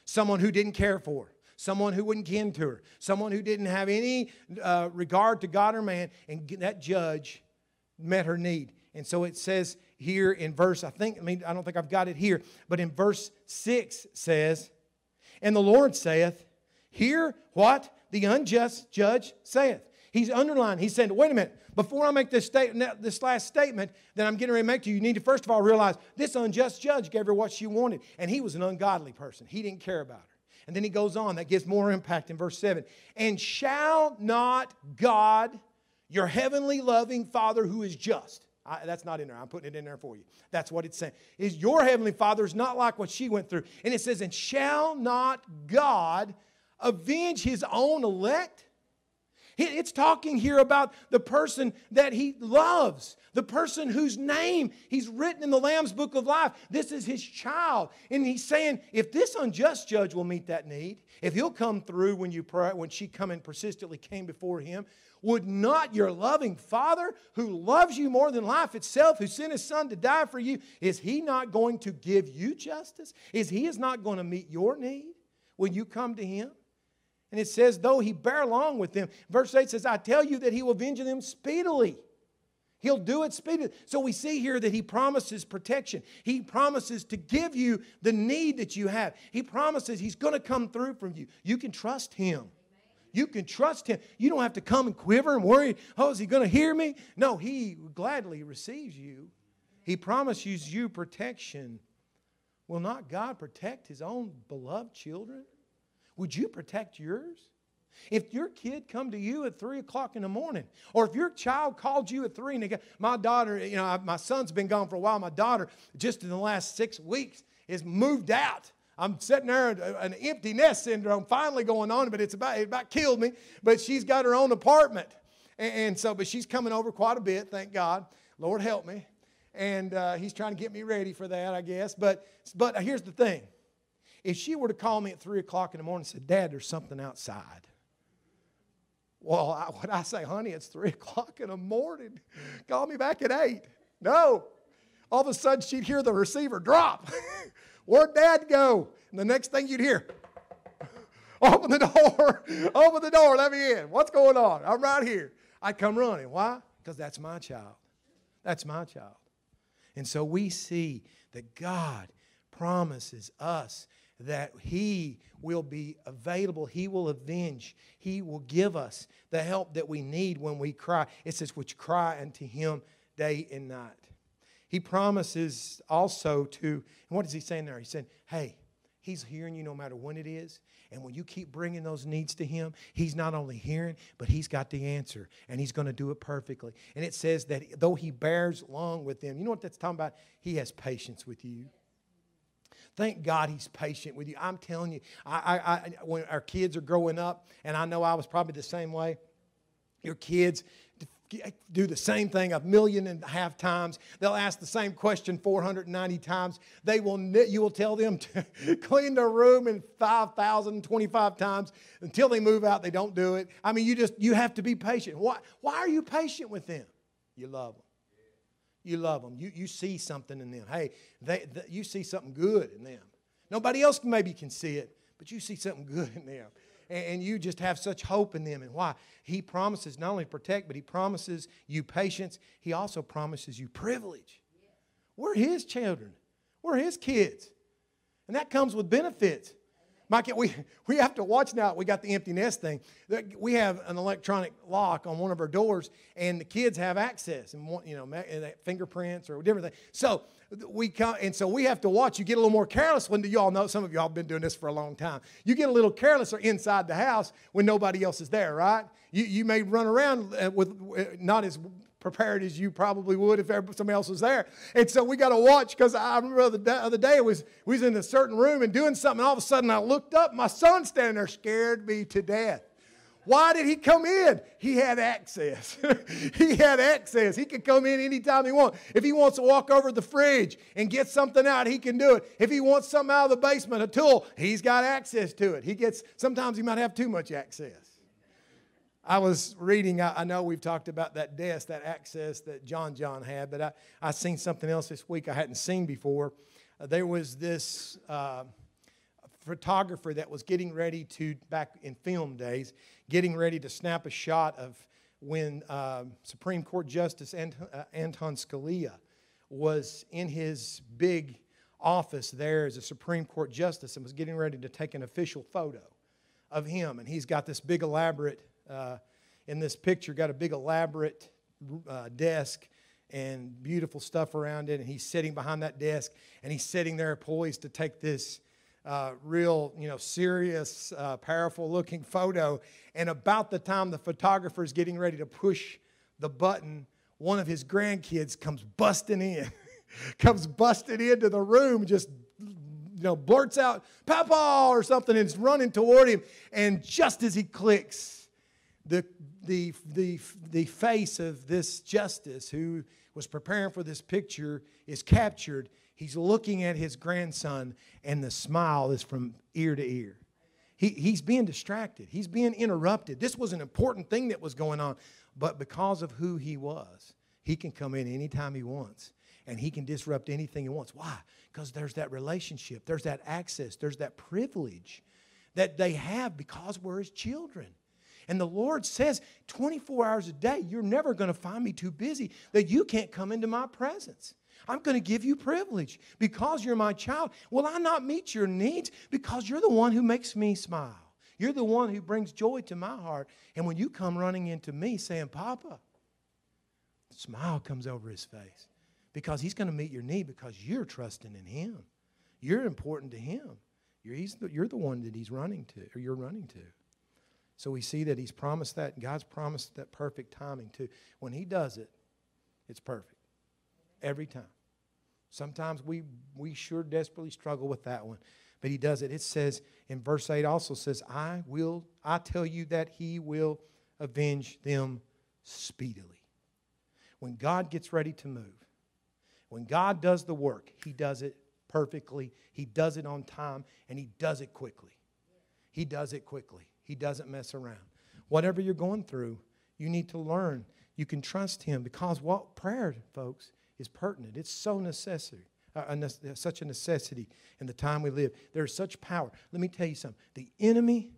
someone who didn't care for her someone who wouldn't kin to her, someone who didn't have any uh, regard to God or man, and that judge met her need. And so it says here in verse, I think, I mean, I don't think I've got it here, but in verse 6 says, And the Lord saith, Hear what the unjust judge saith. He's underlined, he's saying, wait a minute, before I make this, statement, this last statement that I'm getting ready to make to you, you need to first of all realize this unjust judge gave her what she wanted, and he was an ungodly person. He didn't care about her. And then he goes on, that gives more impact in verse 7. And shall not God, your heavenly loving Father who is just, I, that's not in there. I'm putting it in there for you. That's what it's saying. Is your heavenly Father is not like what she went through. And it says, and shall not God avenge his own elect? It's talking here about the person that he loves, the person whose name he's written in the Lamb's book of life. This is his child. And he's saying, if this unjust judge will meet that need, if he'll come through when you pray, when she come and persistently came before him, would not your loving Father, who loves you more than life itself, who sent his Son to die for you, is he not going to give you justice? Is he is not going to meet your need when you come to him? And it says, though he bear along with them. Verse 8 says, I tell you that he will avenge them speedily. He'll do it speedily. So we see here that he promises protection. He promises to give you the need that you have. He promises he's going to come through from you. You can trust him. You can trust him. You don't have to come and quiver and worry, oh, is he going to hear me? No, he gladly receives you. He promises you protection. Will not God protect his own beloved children? Would you protect yours? If your kid come to you at three o'clock in the morning, or if your child called you at three, and they got, my daughter, you know, my son's been gone for a while. My daughter, just in the last six weeks, is moved out. I'm sitting there, an empty nest syndrome finally going on, but it's about, it about killed me. But she's got her own apartment. And, and so, but she's coming over quite a bit, thank God. Lord help me. And uh, he's trying to get me ready for that, I guess. But, but here's the thing if she were to call me at 3 o'clock in the morning and say, Dad, there's something outside. Well, I, would I say, honey, it's 3 (laughs) o'clock in the morning. Call me back at 8. No. All of a sudden, she'd hear the receiver drop. (laughs) Where'd dad go? And the next thing you'd hear, (laughs) open the door, (laughs) open the door, let me in. What's going on? I'm right here. I'd come running. Why? Because that's my child. That's my child. And so we see that God promises us that He will be available. He will avenge. He will give us the help that we need when we cry. It says, which cry unto Him day and night. He promises also to, and what is he saying there? He's saying, hey, he's hearing you no matter when it is. And when you keep bringing those needs to him, he's not only hearing, but he's got the answer. And he's going to do it perfectly. And it says that though he bears long with them, you know what that's talking about? He has patience with you. Thank God he's patient with you. I'm telling you, I, I, I, when our kids are growing up, and I know I was probably the same way, your kids, do the same thing a million and a half times. They'll ask the same question 490 times. They will, you will tell them (laughs) to clean their room in 5,025 times until they move out. They don't do it. I mean, you just you have to be patient. Why? Why are you patient with them? You love them. You love them. You, you see something in them. Hey, they, they, you see something good in them. Nobody else maybe can see it, but you see something good in them and you just have such hope in them. And why? He promises not only protect, but He promises you patience. He also promises you privilege. We're His children, we're His kids. And that comes with benefits. Mike, we, we have to watch now. We got the empty nest thing. We have an electronic lock on one of our doors, and the kids have access and you know, fingerprints or different things. So we come, and so we have to watch. You get a little more careless when do you all know. Some of y'all have been doing this for a long time. You get a little carelesser inside the house when nobody else is there, right? You, you may run around uh, with uh, not as prepared as you probably would if somebody else was there. And so we got to watch because I remember the other day was we was in a certain room and doing something. And all of a sudden I looked up, my son standing there scared me to death. Why did he come in? He had access. (laughs) he had access. He could come in anytime he wants. If he wants to walk over the fridge and get something out, he can do it. If he wants something out of the basement, a tool, he's got access to it. He gets sometimes he might have too much access. I was reading, I, I, know we've talked about that desk, that access that John John had, but I, I seen something else this week I hadn't seen before. Uh, there was this uh, photographer that was getting ready to, back in film days, getting ready to snap a shot of when uh, Supreme Court Justice Ant- uh, Anton Scalia was in his big office there as a Supreme Court Justice and was getting ready to take an official photo of him. And he's got this big elaborate uh, in this picture got a big elaborate uh, desk and beautiful stuff around it. And he's sitting behind that desk and he's sitting there poised to take this uh, real, you know, serious, uh, powerful looking photo. And about the time the photographer is getting ready to push the button, one of his grandkids comes busting in, (laughs) comes busting into the room, just you know, blurts out, Papa, or something, and is running toward him. And just as he clicks, the, the, the, the face of this justice who was preparing for this picture is captured. He's looking at his grandson, and the smile is from ear to ear. He, he's being distracted, he's being interrupted. This was an important thing that was going on, but because of who he was, he can come in anytime he wants and he can disrupt anything he wants. Why? Because there's that relationship, there's that access, there's that privilege that they have because we're his children. And the Lord says 24 hours a day, you're never going to find me too busy that you can't come into my presence. I'm going to give you privilege because you're my child. Will I not meet your needs? Because you're the one who makes me smile. You're the one who brings joy to my heart. And when you come running into me saying, Papa, smile comes over his face because he's going to meet your need because you're trusting in him. You're important to him. You're, the, you're the one that he's running to, or you're running to. So we see that he's promised that, and God's promised that perfect timing too. When he does it, it's perfect. Every time. Sometimes we, we sure desperately struggle with that one. But he does it. It says in verse 8 also says, I will, I tell you that he will avenge them speedily. When God gets ready to move, when God does the work, he does it perfectly, he does it on time, and he does it quickly. He does it quickly. He doesn't mess around. Whatever you're going through, you need to learn. You can trust Him because what prayer, folks, is pertinent. It's so necessary, uh, a, such a necessity in the time we live. There's such power. Let me tell you something. The enemy,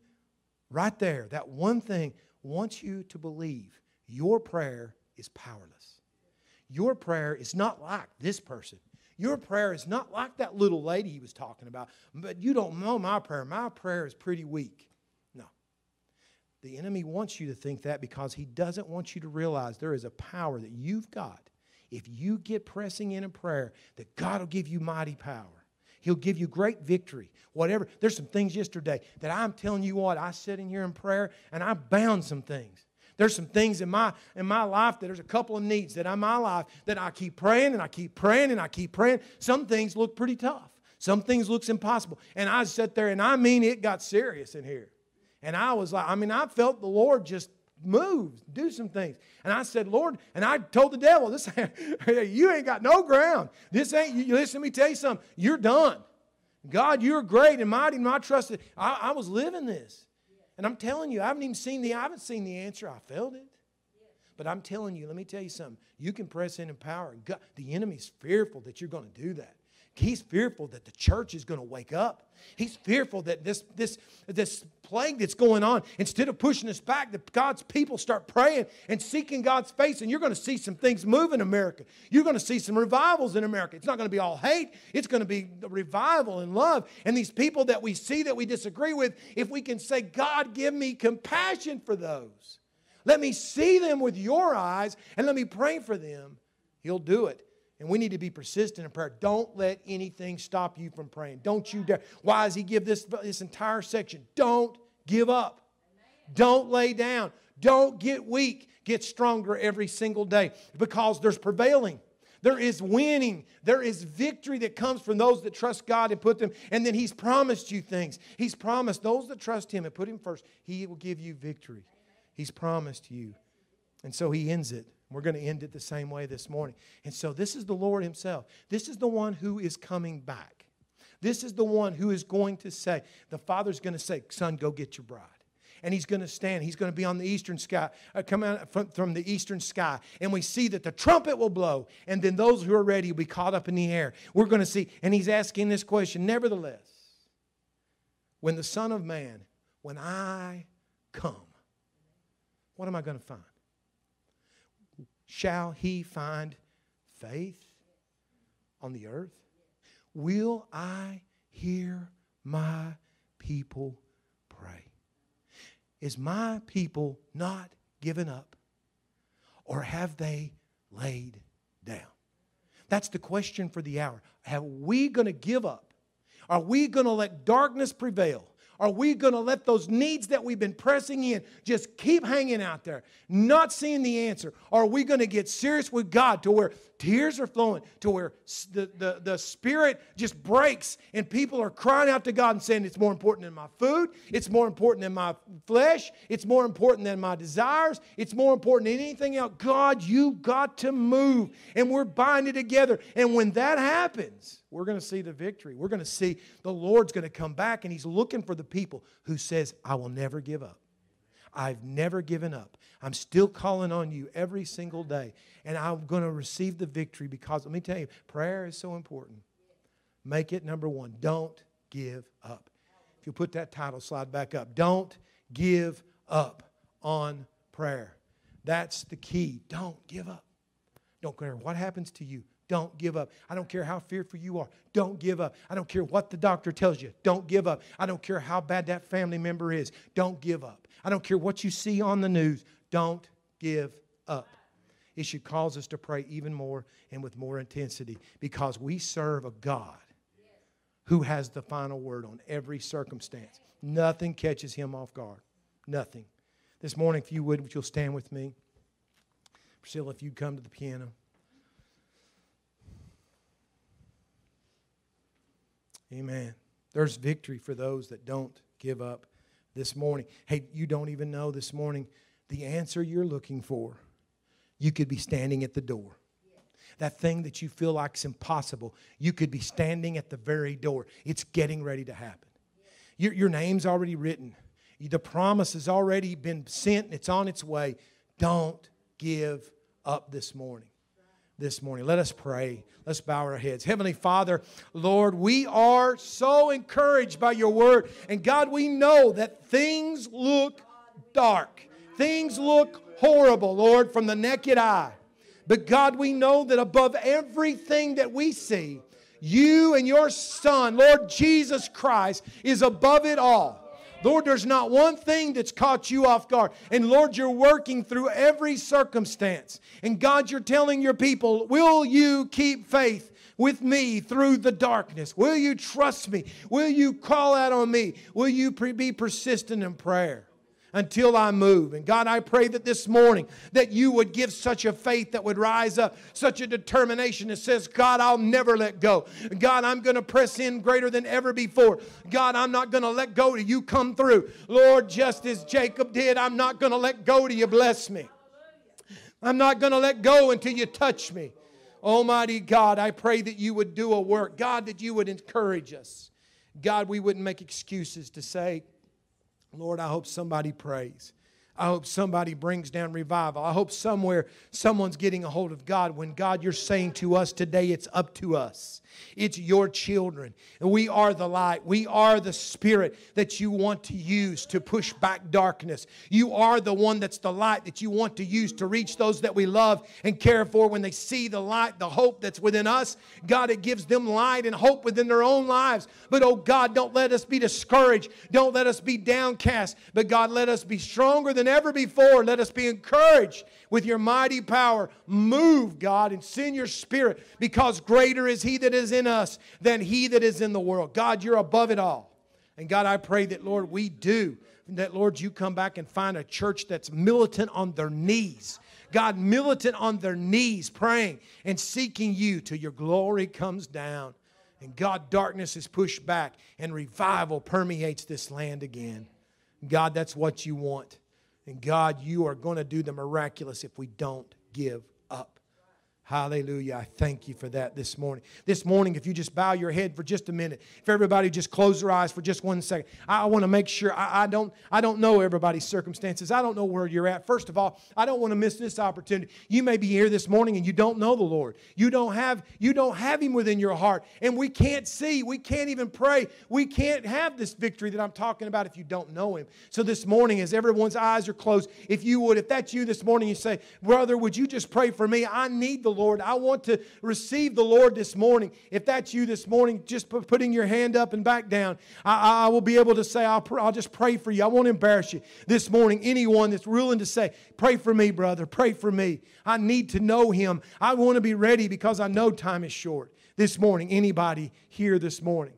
right there, that one thing, wants you to believe your prayer is powerless. Your prayer is not like this person. Your prayer is not like that little lady he was talking about. But you don't know my prayer. My prayer is pretty weak. The enemy wants you to think that because he doesn't want you to realize there is a power that you've got. If you get pressing in a prayer, that God will give you mighty power. He'll give you great victory. Whatever. There's some things yesterday that I'm telling you what, I sat in here in prayer and I bound some things. There's some things in my in my life that there's a couple of needs that in my life that I keep praying and I keep praying and I keep praying. Some things look pretty tough. Some things looks impossible. And I sat there and I mean it got serious in here. And I was like, I mean, I felt the Lord just move, do some things. And I said, Lord, and I told the devil, this (laughs) you ain't got no ground. This ain't, you, listen, let me tell you something. You're done. God, you're great and mighty, and I trusted. I, I was living this. And I'm telling you, I haven't even seen the, I haven't seen the answer. I felt it. But I'm telling you, let me tell you something. You can press in in power. God, the enemy's fearful that you're going to do that. He's fearful that the church is going to wake up. He's fearful that this, this, this plague that's going on, instead of pushing us back, that God's people start praying and seeking God's face, and you're going to see some things move in America. You're going to see some revivals in America. It's not going to be all hate, it's going to be revival and love. And these people that we see that we disagree with, if we can say, God, give me compassion for those. Let me see them with your eyes and let me pray for them. He'll do it. And we need to be persistent in prayer. Don't let anything stop you from praying. Don't you dare. Why does he give this, this entire section? Don't give up. Don't lay down. Don't get weak. Get stronger every single day because there's prevailing. There is winning. There is victory that comes from those that trust God and put them. And then He's promised you things. He's promised those that trust Him and put Him first, He will give you victory. He's promised you. And so He ends it. We're going to end it the same way this morning. And so this is the Lord Himself. This is the one who is coming back. This is the one who is going to say, the Father's going to say, Son, go get your bride. And he's going to stand. He's going to be on the eastern sky, uh, come out from, from the eastern sky. And we see that the trumpet will blow. And then those who are ready will be caught up in the air. We're going to see. And he's asking this question Nevertheless, when the Son of Man, when I come, what am I going to find? Shall he find faith on the earth? Will I hear my people pray? Is my people not given up? Or have they laid down? That's the question for the hour. Are we going to give up? Are we going to let darkness prevail? Are we going to let those needs that we've been pressing in just keep hanging out there, not seeing the answer? Are we going to get serious with God to where tears are flowing, to where the, the, the spirit just breaks and people are crying out to God and saying, It's more important than my food, it's more important than my flesh, it's more important than my desires, it's more important than anything else. God, you've got to move. And we're binding together. And when that happens, we're going to see the victory. We're going to see the Lord's going to come back and He's looking for the people who says, I will never give up. I've never given up. I'm still calling on you every single day. And I'm going to receive the victory because, let me tell you, prayer is so important. Make it number one. Don't give up. If you put that title slide back up, don't give up on prayer. That's the key. Don't give up. Don't care what happens to you. Don't give up. I don't care how fearful you are. Don't give up. I don't care what the doctor tells you. Don't give up. I don't care how bad that family member is. Don't give up. I don't care what you see on the news. Don't give up. It should cause us to pray even more and with more intensity because we serve a God who has the final word on every circumstance. Nothing catches him off guard. Nothing. This morning, if you would, would you stand with me? Priscilla, if you'd come to the piano. Amen. There's victory for those that don't give up this morning. Hey, you don't even know this morning the answer you're looking for. You could be standing at the door. That thing that you feel like is impossible, you could be standing at the very door. It's getting ready to happen. Your, your name's already written, the promise has already been sent, and it's on its way. Don't give up this morning this morning. Let us pray. Let's bow our heads. Heavenly Father, Lord, we are so encouraged by your word. And God, we know that things look dark, things look horrible, Lord, from the naked eye. But God, we know that above everything that we see, you and your Son, Lord Jesus Christ, is above it all. Lord, there's not one thing that's caught you off guard. And Lord, you're working through every circumstance. And God, you're telling your people, will you keep faith? with me through the darkness? Will you trust me? Will you call out on me? Will you be persistent in prayer? Until I move. And God, I pray that this morning that you would give such a faith that would rise up, such a determination that says, God, I'll never let go. God, I'm going to press in greater than ever before. God, I'm not going to let go till you come through. Lord, just as Jacob did, I'm not going to let go till you bless me. I'm not going to let go until you touch me. Almighty God, I pray that you would do a work. God, that you would encourage us. God, we wouldn't make excuses to say, Lord, I hope somebody prays. I hope somebody brings down revival. I hope somewhere someone's getting a hold of God when God, you're saying to us today, it's up to us. It's your children. And we are the light. We are the spirit that you want to use to push back darkness. You are the one that's the light that you want to use to reach those that we love and care for when they see the light, the hope that's within us. God, it gives them light and hope within their own lives. But oh God, don't let us be discouraged. Don't let us be downcast. But God, let us be stronger than ever before. Let us be encouraged with your mighty power. Move, God, and send your spirit because greater is He that is in us than He that is in the world. God, you're above it all. And God, I pray that, Lord, we do. That, Lord, you come back and find a church that's militant on their knees. God, militant on their knees, praying and seeking you till your glory comes down. And God, darkness is pushed back and revival permeates this land again. God, that's what you want. And God, you are going to do the miraculous if we don't give. Hallelujah. I thank you for that this morning. This morning, if you just bow your head for just a minute, if everybody just close their eyes for just one second, I, want to make sure I, I, don't, I don't know everybody's circumstances. I don't know where you're at. First of all, I don't want to miss this opportunity. You may be here this morning and you don't know the Lord. You don't have, you don't have Him within your heart. And we can't see, we can't even pray. We can't have this victory that I'm talking about if you don't know Him. So this morning, as everyone's eyes are closed, if you would, if that's you this morning, you say, Brother, would you just pray for me? I need the Lord. I want to receive the Lord this morning. If that's you this morning, just putting your hand up and back down, I, I will be able to say, I'll, I'll just pray for you. I won't embarrass you this morning. Anyone that's willing to say, Pray for me, brother, pray for me. I need to know Him. I want to be ready because I know time is short. This morning, anybody here this morning?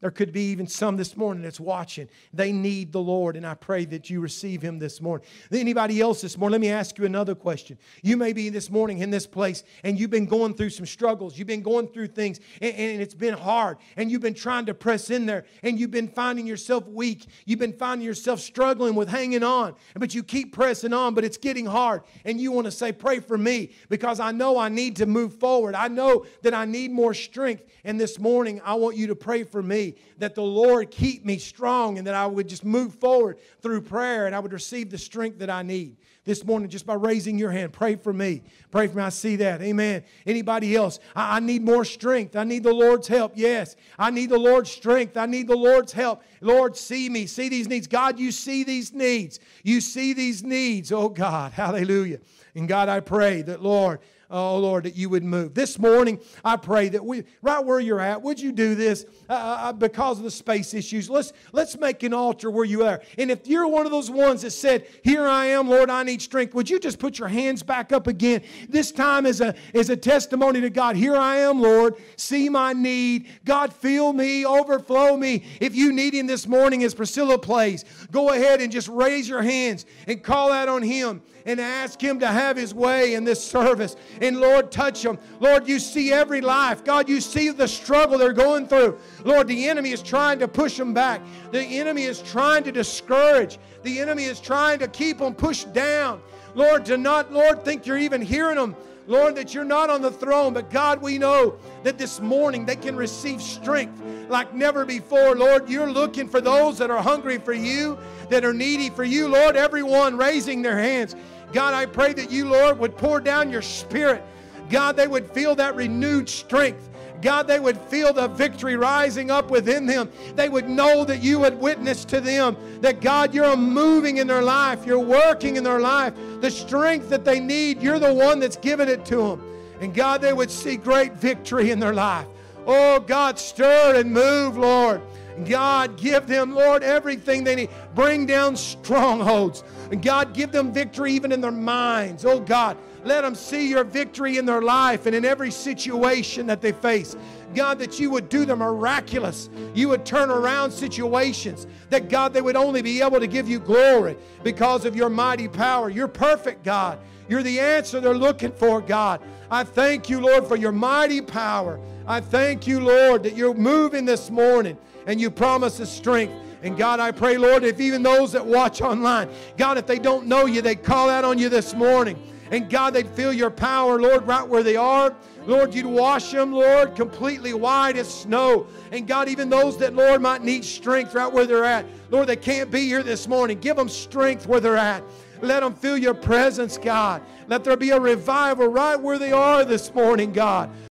There could be even some this morning that's watching. They need the Lord, and I pray that you receive Him this morning. Anybody else this morning? Let me ask you another question. You may be this morning in this place, and you've been going through some struggles. You've been going through things, and, and it's been hard, and you've been trying to press in there, and you've been finding yourself weak. You've been finding yourself struggling with hanging on, but you keep pressing on, but it's getting hard, and you want to say, Pray for me, because I know I need to move forward. I know that I need more strength. And this morning, I want you to pray for me that the Lord keep me strong and that I would just move forward through prayer and I would receive the strength that I need. This morning, just by raising your hand, pray for me. Pray for me. I see that. Amen. Anybody else? I, I need more strength. I need the Lord's help. Yes. I need the Lord's strength. I need the Lord's help. Lord, see me. See these needs. God, you see these needs. You see these needs. Oh, God. Hallelujah. And God, I pray that, Lord, oh Lord, that you would move. This morning, I pray that we, right where you're at, would you do this uh, uh, uh, because of the space issues? Let's let's make an altar where you are. And if you're one of those ones that said, "Here I am, Lord, I need strength," would you just put your hands back up again? This time is a is a testimony to God. Here I am, Lord. See my need. God, fill me, overflow me. If you need Him this morning, as Priscilla plays, go ahead and just raise your hands and call out on Him and ask Him to have His way in this service. And Lord, touch them. Lord, you see every life. God, you see the struggle they're going through. Lord, the enemy is trying to push them back. The enemy is trying to discourage. The enemy is trying to keep them pushed down. Lord, to not, Lord, think you're even hearing them. Lord, that you're not on the throne, but God, we know that this morning they can receive strength like never before. Lord, you're looking for those that are hungry for you, that are needy for you. Lord, everyone raising their hands. God, I pray that you, Lord, would pour down your spirit. God, they would feel that renewed strength. God, they would feel the victory rising up within them. They would know that you had witnessed to them, that God, you're moving in their life, you're working in their life. The strength that they need, you're the one that's given it to them. And God, they would see great victory in their life. Oh, God, stir and move, Lord. God, give them, Lord, everything they need. Bring down strongholds. And God, give them victory even in their minds. Oh, God, let them see your victory in their life and in every situation that they face. God, that you would do the miraculous. You would turn around situations. That, God, they would only be able to give you glory because of your mighty power. You're perfect, God. You're the answer they're looking for, God. I thank you, Lord, for your mighty power. I thank you, Lord, that you're moving this morning and you promise us strength. And God, I pray, Lord, if even those that watch online, God, if they don't know you, they call out on you this morning. And God, they'd feel your power, Lord, right where they are. Lord, you'd wash them, Lord, completely white as snow. And God, even those that, Lord, might need strength right where they're at. Lord, they can't be here this morning. Give them strength where they're at. Let them feel your presence, God. Let there be a revival right where they are this morning, God.